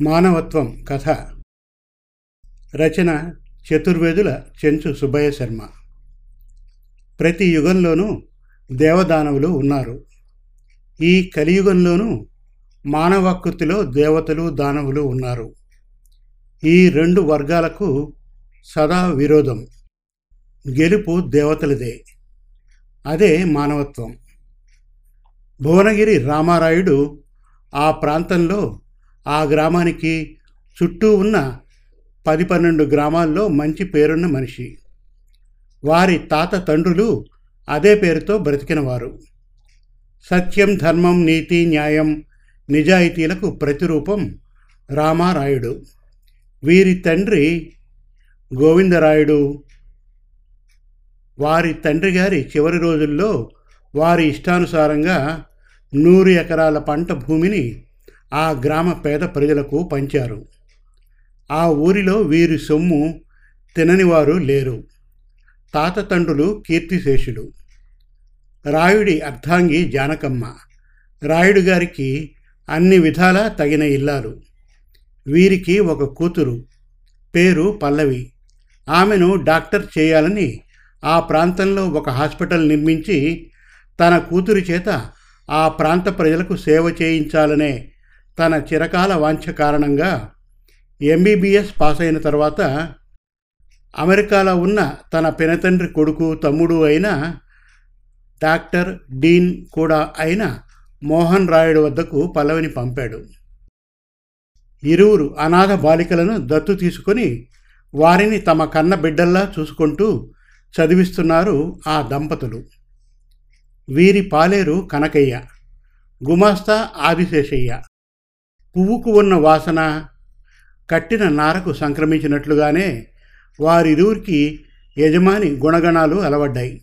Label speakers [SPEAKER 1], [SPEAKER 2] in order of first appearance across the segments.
[SPEAKER 1] మానవత్వం కథ. రచన చతుర్వేదుల చెంచు సుబ్బయ్య శర్మ. ప్రతి యుగంలోనూ దేవదానవులు ఉన్నారు. ఈ కలియుగంలోనూ మానవాకృతిలో దేవతలు దానవులు ఉన్నారు. ఈ రెండు వర్గాలకు సదా విరోధం. గెలుపు దేవతలదే. అదే మానవత్వం. భువనగిరి రామారాయుడు ఆ ప్రాంతంలో ఆ గ్రామానికి చుట్టూ ఉన్న పది పన్నెండు గ్రామాల్లో మంచి పేరున్న మనిషి. వారి తాత తండ్రులు అదే పేరుతో బ్రతికినవారు. సత్యం ధర్మం నీతి న్యాయం నిజాయితీలకు ప్రతిరూపం రామారాయుడు. వీరి తండ్రి గోవిందరాయుడు. వారి తండ్రి గారి చివరి రోజుల్లో వారి ఇష్టానుసారంగా నూరు ఎకరాల పంట భూమిని ఆ గ్రామ పేద ప్రజలకు పంచారు. ఆ ఊరిలో వీరి సొమ్ము తిననివారు లేరు. తాత తండ్రులు కీర్తిశేషులు. రాయుడి అర్ధాంగి జానకమ్మ. రాయుడు గారికి అన్ని విధాలా తగిన ఇల్లాలు. వీరికి ఒక కూతురు. పేరు పల్లవి. ఆమెను డాక్టర్ చేయాలని ఆ ప్రాంతంలో ఒక హాస్పిటల్ నిర్మించి తన కూతురి చేత ఆ ప్రాంత ప్రజలకు సేవ చేయించాలనే తన చిరకాల వాంఛ కారణంగా ఎంబీబీఎస్ పాస్ అయిన తర్వాత అమెరికాలో ఉన్న తన పినతండ్రి కొడుకు తమ్ముడు అయిన డాక్టర్ డీన్ కూడా అయిన మోహన్ రాయుడు వద్దకు పల్లవిని పంపాడు. ఇరువురు అనాథ బాలికలను దత్తు తీసుకొని వారిని తమ కన్న బిడ్డల్లా చూసుకుంటూ చదివిస్తున్నారు ఆ దంపతులు. వీరి పాలేరు కనకయ్య గుమాస్తా ఆదిశేషయ్య. పువ్వుకు ఉన్న వాసన కట్టిన నారకు సంక్రమించినట్లుగానే వారిరువురికి యజమాని గుణగణాలు అలవడ్డాయి.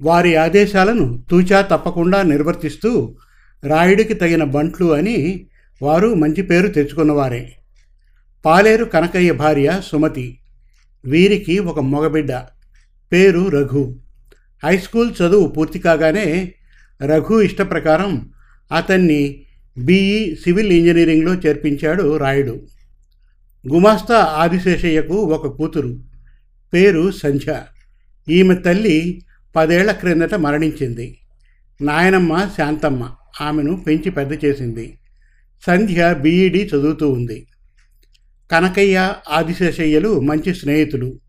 [SPEAKER 1] వారి ఆదేశాలను తూచా తప్పకుండా నిర్వర్తిస్తూ రాయుడికి తగిన బంట్లు అని వారు మంచి పేరు తెచ్చుకున్నవారే. పాలేరు కనకయ్య భార్య సుమతి. వీరికి ఒక మగబిడ్డ. పేరు రఘు. హై స్కూల్ చదువు పూర్తి కాగానే రఘు ఇష్ట ప్రకారం అతన్ని బీఈ సివిల్ ఇంజనీరింగ్లో చేర్పించాడు రాయుడు. గుమాస్తా ఆదిశేషయ్యకు ఒక కూతురు పేరు సంధ్య. ఈమె తల్లి పదేళ్ళ క్రిందట మరణించింది. నాయనమ్మ శాంతమ్మ ఆమెను పెంచి పెద్ద చేసింది. సంధ్య బీఈడి చదువుతూ ఉంది. కనకయ్య ఆదిశేషయ్యలు మంచి స్నేహితులు.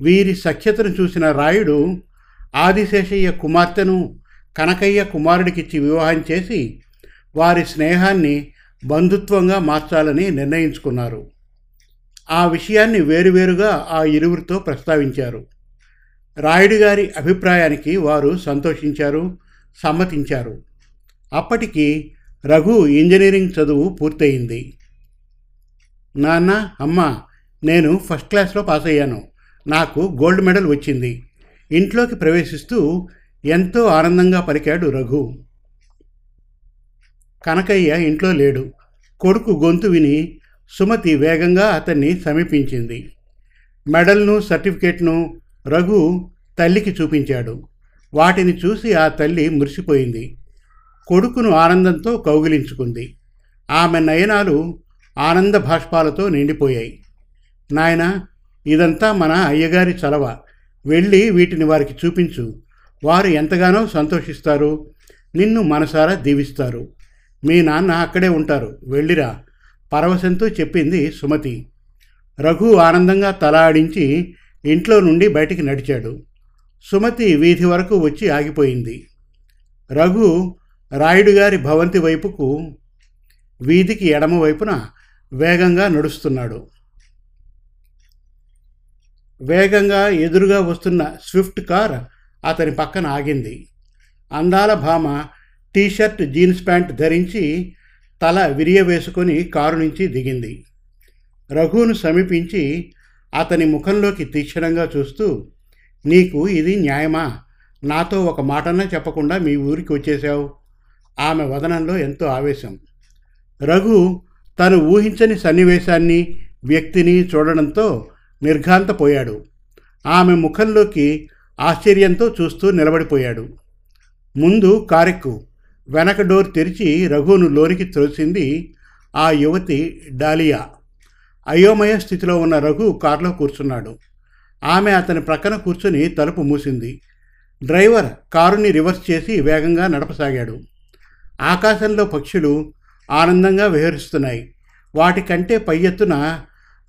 [SPEAKER 1] వీరి సఖ్యతను చూసిన రాయుడు ఆదిశేషయ్య కుమార్తెను కనకయ్య కుమారుడికిచ్చి వివాహం చేసి వారి స్నేహాన్ని బంధుత్వంగా మార్చాలని నిర్ణయించుకున్నారు. ఆ విషయాన్ని వేరువేరుగా ఆ ఇరువురితో ప్రస్తావించారు. రాయుడు గారి అభిప్రాయానికి వారు సంతోషించారు సమ్మతించారు. అప్పటికి రఘు ఇంజనీరింగ్ చదువు పూర్తయింది. నాన్న అమ్మ నేను ఫస్ట్ క్లాస్లో పాస్ అయ్యాను నాకు గోల్డ్ మెడల్ వచ్చింది. ఇంట్లోకి ప్రవేశిస్తూ ఎంతో ఆనందంగా పలికాడు రఘు. కనకయ్య ఇంట్లో లేడు. కొడుకు గొంతు విని సుమతి వేగంగా అతన్ని సమీపించింది. మెడల్ను సర్టిఫికేట్ను రఘు తల్లికి చూపించాడు. వాటిని చూసి ఆ తల్లి మురిసిపోయింది. కొడుకును ఆనందంతో కౌగిలించుకుంది. ఆమె నయనాలు ఆనంద భాష్పాలతో నిండిపోయాయి. నాయన ఇదంతా మన అయ్యగారి చలవ. వెళ్ళి వీటిని వారికి చూపించు. వారు ఎంతగానో సంతోషిస్తారు. నిన్ను మనసారా దీవిస్తారు. మీ నాన్న అక్కడే ఉంటారు. వెళ్ళిరా. పరవశంతో చెప్పింది సుమతి. రఘు ఆనందంగా తల ఆడించి ఇంట్లో నుండి బయటికి నడిచాడు. సుమతి వీధి వరకు వచ్చి ఆగిపోయింది. రఘు రాయుడు గారి భవంతి వైపుకు వీధికి ఎడమ వైపున వేగంగా నడుస్తున్నాడు. వేగంగా ఎదురుగా వస్తున్న స్విఫ్ట్ కార్ అతని పక్కన ఆగింది. అందాల భామ టీషర్ట్ జీన్స్ ప్యాంట్ ధరించి తల విరియవేసుకొని కారు నుంచి దిగింది. రఘును సమీపించి అతని ముఖంలోకి తీక్షణంగా చూస్తూ నీకు ఇది న్యాయమా? నాతో ఒక మాటన్నా చెప్పకుండా మీ ఊరికి వచ్చేశావు. ఆమె వదనంలో ఎంతో ఆవేశం. రఘు తను ఊహించని సన్నివేశాన్ని వ్యక్తిని చూడడంతో నిర్ఘాంతపోయాడు. ఆమె ముఖంలోకి ఆశ్చర్యంతో చూస్తూ నిలబడిపోయాడు. ముందు కారెక్కు. వెనక డోర్ తెరిచి రఘును లోనికి త్రోసింది ఆ యువతి డాలియా. అయోమయ స్థితిలో ఉన్న రఘు కారులో కూర్చున్నాడు. ఆమె అతని ప్రక్కన కూర్చుని తలుపు మూసింది. డ్రైవర్ కారుని రివర్స్ చేసి వేగంగా నడపసాగాడు. ఆకాశంలో పక్షులు ఆనందంగా విహరిస్తున్నాయి. వాటికంటే పై ఎత్తున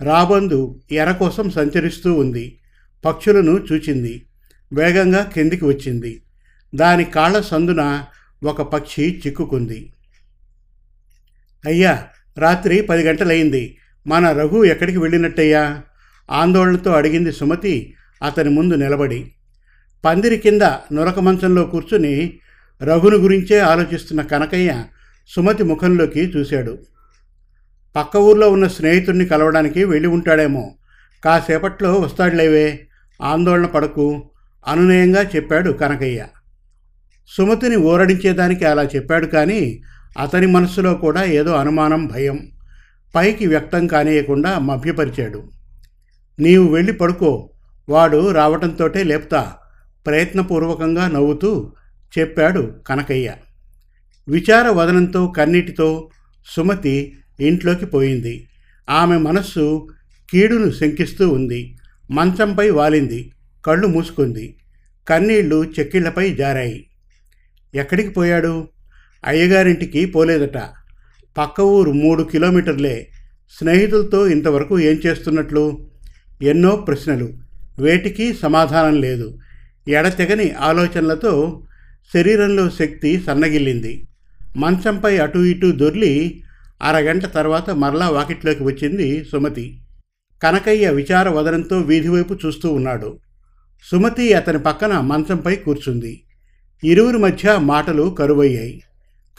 [SPEAKER 1] రాబందు ఎర కోసం సంచరిస్తూ ఉంది. పక్షులను చూచింది. వేగంగా కిందికి వచ్చింది. దాని కాళ్ళ సందున ఒక పక్షి చిక్కుకుంది. అయ్యా రాత్రి పది గంటలయింది. మన రఘు ఎక్కడికి వెళ్ళినట్టయ్యా? ఆందోళనతో అడిగింది సుమతి. అతని ముందు నిలబడి పందిరి కింద నురక మంచంలో కూర్చుని రఘును గురించే ఆలోచిస్తున్న కనకయ్య సుమతి ముఖంలోకి చూశాడు. పక్క ఊర్లో ఉన్న స్నేహితుడిని కలవడానికి వెళ్ళి ఉంటాడేమో. కాసేపట్లో వస్తాడులేవే. ఆందోళన పడకు. అనునయంగా చెప్పాడు కనకయ్య. సుమతిని ఊరడించేదానికి అలా చెప్పాడు కానీ అతని మనసులో కూడా ఏదో అనుమానం భయం పైకి వ్యక్తం కానియకుండా మభ్యపరిచాడు. నీవు వెళ్ళి పడుకో వాడు రావటంతోటే లేపుతా ప్రయత్నపూర్వకంగా నవ్వుతూ చెప్పాడు కనకయ్య. విచార వదనంతో కన్నీటితో సుమతి ఇంట్లోకి పోయింది. ఆమె మనస్సు కీడును శంకిస్తూ ఉంది. మంచంపై వాలింది కళ్ళు మూసుకుంది. కన్నీళ్ళు చెక్కిళ్ళపై జారాయి. ఎక్కడికి పోయాడు? అయ్యగారింటికి పోలేదట. పక్క ఊరు మూడు కిలోమీటర్లే. స్నేహితులతో ఇంతవరకు ఏం చేస్తున్నట్లు? ఎన్నో ప్రశ్నలు. వేటికి సమాధానం లేదు. ఎడతెగని ఆలోచనలతో శరీరంలో శక్తి సన్నగిల్లింది. మంచంపై అటు ఇటు దొర్లి అరగంట తర్వాత మరలా వాకిట్లోకి వచ్చింది సుమతి. కనకయ్య విచార వదనంతో వీధివైపు చూస్తూ ఉన్నాడు. సుమతి అతని పక్కన మంచంపై కూర్చుంది. ఇరువురి మధ్య మాటలు కరువయ్యాయి.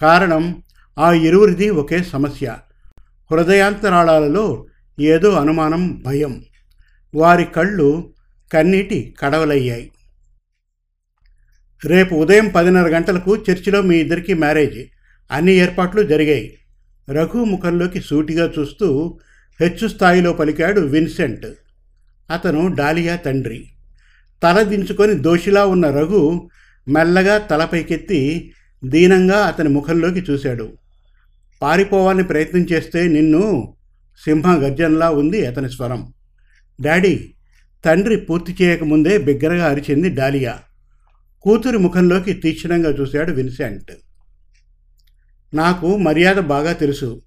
[SPEAKER 1] కారణం ఆ ఇరువురిది ఒకే సమస్య. హృదయాంతరాళాలలో ఏదో అనుమానం భయం. వారి కళ్ళు కన్నీటి కడవలయ్యాయి. రేపు ఉదయం పదిన్నర గంటలకు చర్చిలో మీ ఇద్దరికి మ్యారేజ్ అన్ని ఏర్పాట్లు జరిగాయి. రఘు ముఖంలోకి సూటిగా చూస్తూ హెచ్చు స్థాయిలో పలికాడు విన్సెంట్. అతను డాలియా తండ్రి. తల దించుకొని దోషిలా ఉన్న రఘు మెల్లగా తలపైకెత్తి దీనంగా అతని ముఖంలోకి చూశాడు. పారిపోవాలని ప్రయత్నం చేస్తే నిన్ను సింహ గర్జనలా ఉంది అతని స్వరం. డాడీ తండ్రి పూర్తి చేయకముందే బిగ్గరగా అరిచింది డాలియా. కూతురి ముఖంలోకి తీక్షణంగా చూశాడు విన్సెంట్. నాకు మర్యాద బాగా తెలుసు.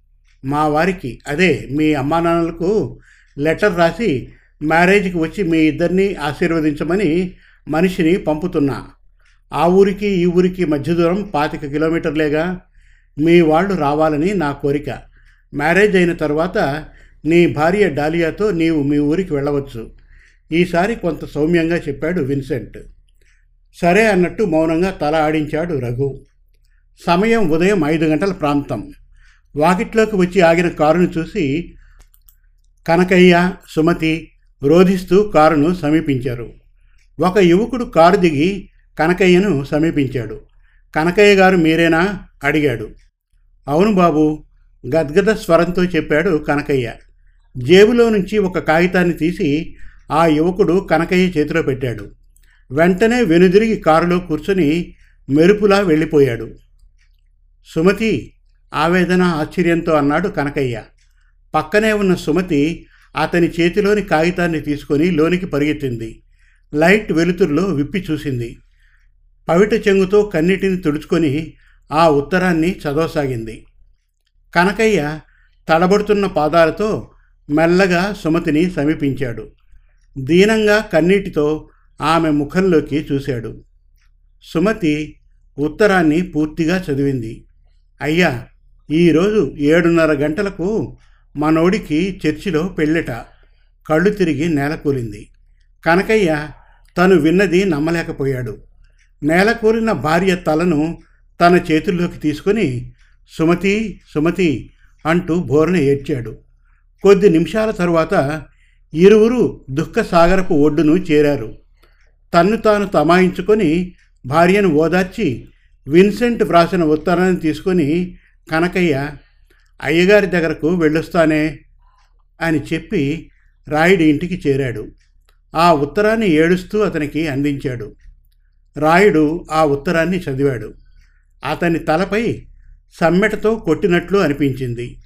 [SPEAKER 1] మా వారికి అదే మీ అమ్మానాన్నలకు లెటర్ రాసి మ్యారేజ్కి వచ్చి మీ ఇద్దరిని ఆశీర్వదించమని మనిషిని పంపుతున్నా. ఆ ఊరికి ఈ ఊరికి మధ్య దూరం పాతిక కిలోమీటర్లేగా మీ వాళ్ళు రావాలని నా కోరిక. మ్యారేజ్ అయిన తర్వాత నీ భార్య డాలియాతో నీవు మీ ఊరికి వెళ్ళవచ్చు. ఈసారి కొంత సౌమ్యంగా చెప్పాడు విన్సెంట్. సరే అన్నట్టు మౌనంగా తల ఆడించాడు రఘు. సమయం ఉదయం ఐదు గంటల ప్రాంతం. వాకిట్లోకి వచ్చి ఆగిన కారును చూసి కనకయ్య సుమతి రోధిస్తూ కారును సమీపించారు. ఒక యువకుడు కారు దిగి కనకయ్యను సమీపించాడు. కనకయ్య గారు మీరేనా? అడిగాడు. అవును బాబు గద్గద స్వరంతో చెప్పాడు కనకయ్య. జేబులో నుంచి ఒక కాగితాన్ని తీసి ఆ యువకుడు కనకయ్య చేతిలో పెట్టాడు. వెంటనే వెనుదిరిగి కారులో కూర్చొని మెరుపులా వెళ్ళిపోయాడు. సుమతి ఆవేదన ఆశ్చర్యంతో అన్నాడు కనకయ్య. పక్కనే ఉన్న సుమతి అతని చేతిలోని కాగితాన్ని తీసుకొని లోనికి పరిగెత్తింది. లైట్ వెలుతురులో విప్పి చూసింది. పవిట చెంగుతో కన్నిటిని తుడుచుకొని ఆ ఉత్తరాన్ని చదవసాగింది. కనకయ్య తడబడుతున్న పాదాలతో మెల్లగా సుమతిని సమీపించాడు. దీనంగా కన్నీటితో ఆమె ముఖంలోకి చూశాడు. సుమతి ఉత్తరాన్ని పూర్తిగా చదివింది. అయ్యా ఈరోజు ఏడున్నర గంటలకు మనోడికి చర్చిలో పెళ్ళట. కళ్ళు తిరిగి నేలకూలింది. కనకయ్య తను విన్నది నమ్మలేకపోయాడు. నేలకూరిన భార్య తలను తన చేతుల్లోకి తీసుకుని సుమతి సుమతి అంటూ బోరన ఏడ్చాడు. కొద్ది నిమిషాల తరువాత ఇరువురు దుఃఖసాగరపు ఒడ్డును చేరారు. తన్ను తాను తమాయించుకొని భార్యను ఓదార్చి విన్సెంట్ వ్రాసిన ఉత్తరాన్ని తీసుకొని కనకయ్య అయ్యగారి దగ్గరకు వెళ్ళొస్తానే అని చెప్పి రాయుడి ఇంటికి చేరాడు. ఆ ఉత్తరాన్ని ఏడుస్తూ అతనికి అందించాడు. రాయుడు ఆ ఉత్తరాన్ని చదివాడు. అతని తలపై సమ్మెటతో కొట్టినట్లు అనిపించింది.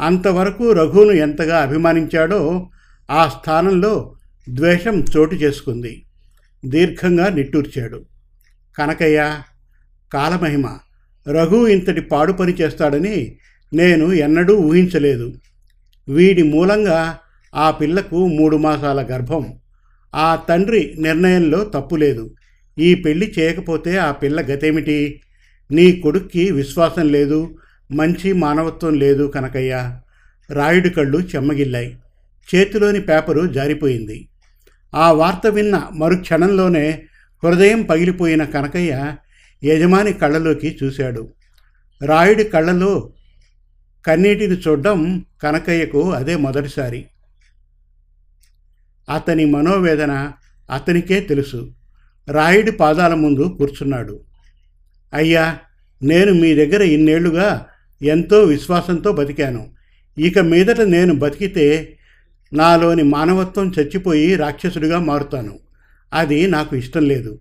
[SPEAKER 1] అంతవరకు రఘును ఎంతగా అభిమానించాడో ఆ స్థానంలో ద్వేషం చోటు చేసుకుంది. దీర్ఘంగా నిట్టూర్చాడు. కనకయ్య కాలమహిమ రఘు ఇంతటి పాడు పని చేస్తాడని నేను ఎన్నడూ ఊహించలేదు. వీడి మూలంగా ఆ పిల్లకు మూడు మాసాల గర్భం. ఆ తండ్రి నిర్ణయంలో తప్పులేదు ఈ పెళ్ళి చేయకపోతే ఆ పిల్ల గతేమిటి? నీ కొడుక్కి విశ్వాసం లేదు మంచి మానవత్వం లేదు కనకయ్య. రాయుడి కళ్ళు చెమ్మగిల్లాయి. చేతిలోని పేపరు జారిపోయింది. ఆ వార్త విన్న మరుక్షణంలోనే హృదయం పగిలిపోయిన కనకయ్య యజమాని కళ్ళలోకి చూశాడు. రాయుడి కళ్ళలో కన్నీటిని చూడడం కనకయ్యకు అదే మొదటిసారి. అతని మనోవేదన అతనికే తెలుసు. రాయుడి పాదాల ముందు కూర్చున్నాడు. అయ్యా నేను మీ దగ్గర ఇన్నేళ్ళుగా ఎంతో విశ్వాసంతో బతికాను. ఇక మీదట నేను బతికితే నాలోని మానవత్వం చచ్చిపోయి రాక్షసుడిగా మారుతాను. అది నాకు ఇష్టం లేదు.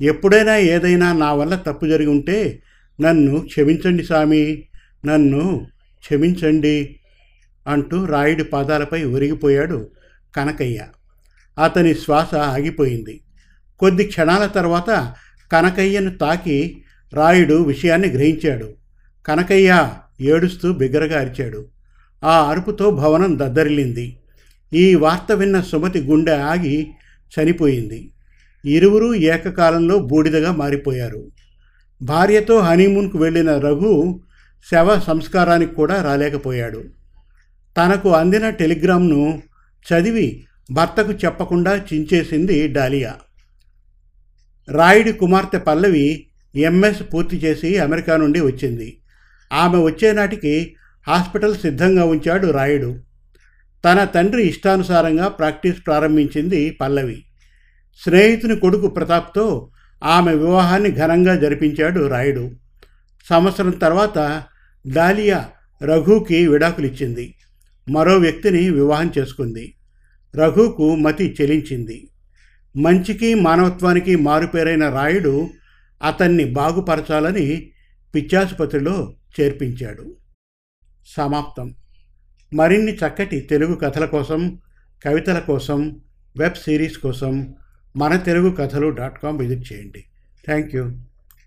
[SPEAKER 1] ఎప్పుడైనా ఏదైనా నా వల్ల తప్పు జరిగి ఉంటే నన్ను క్షమించండి స్వామి నన్ను క్షమించండి అంటూ రాయుడి పాదాలపై ఒరిగిపోయాడు కనకయ్య. అతని శ్వాస ఆగిపోయింది. కొద్ది క్షణాల తర్వాత కనకయ్యను తాకి రాయుడు విషయాన్ని గ్రహించాడు. కనకయ్య ఏడుస్తూ బిగ్గరగా అరిచాడు. ఆ అరుపుతో భవనం దద్దరిల్లింది. ఈ వార్త విన్న సుమతి గుండె ఆగి చనిపోయింది. ఇరువురు ఏకకాలంలో బూడిదగా మారిపోయారు. భార్యతో హనీమూన్కు వెళ్ళిన రఘు శవ సంస్కారానికి కూడా రాలేకపోయాడు. తనకు అందిన టెలిగ్రామ్ను చదివి భర్తకు చెప్పకుండా చించేసింది డాలియా. రాయుడి కుమార్తె పల్లవి ఎంఎస్ పూర్తి చేసి అమెరికా నుండి వచ్చింది. ఆమె వచ్చే నాటికి హాస్పిటల్ సిద్ధంగా ఉంచాడు రాయుడు. తన తండ్రి ఇష్టానుసారంగా ప్రాక్టీస్ ప్రారంభించింది పల్లవి. స్నేహితుని కొడుకు ప్రతాప్తో ఆమె వివాహాన్ని ఘనంగా జరిపించాడు రాయుడు. సంవత్సరం తర్వాత డాలియా రఘుకి విడాకులిచ్చింది. మరో వ్యక్తిని వివాహం చేసుకుంది. రఘుకు మతి చెలించింది. మంచికి మానవత్వానికి మారుపేరైన రాయుడు అతన్ని బాగుపరచాలని పిచ్చాసుపత్రిలో చేర్పించాడు. సమాప్తం. మరిన్ని చక్కటి తెలుగు కథల కోసం కవితల కోసం వెబ్ సిరీస్ కోసం మన తెలుగు కథలు డాట్ కామ్ విజిట్ చేయండి. Thank you.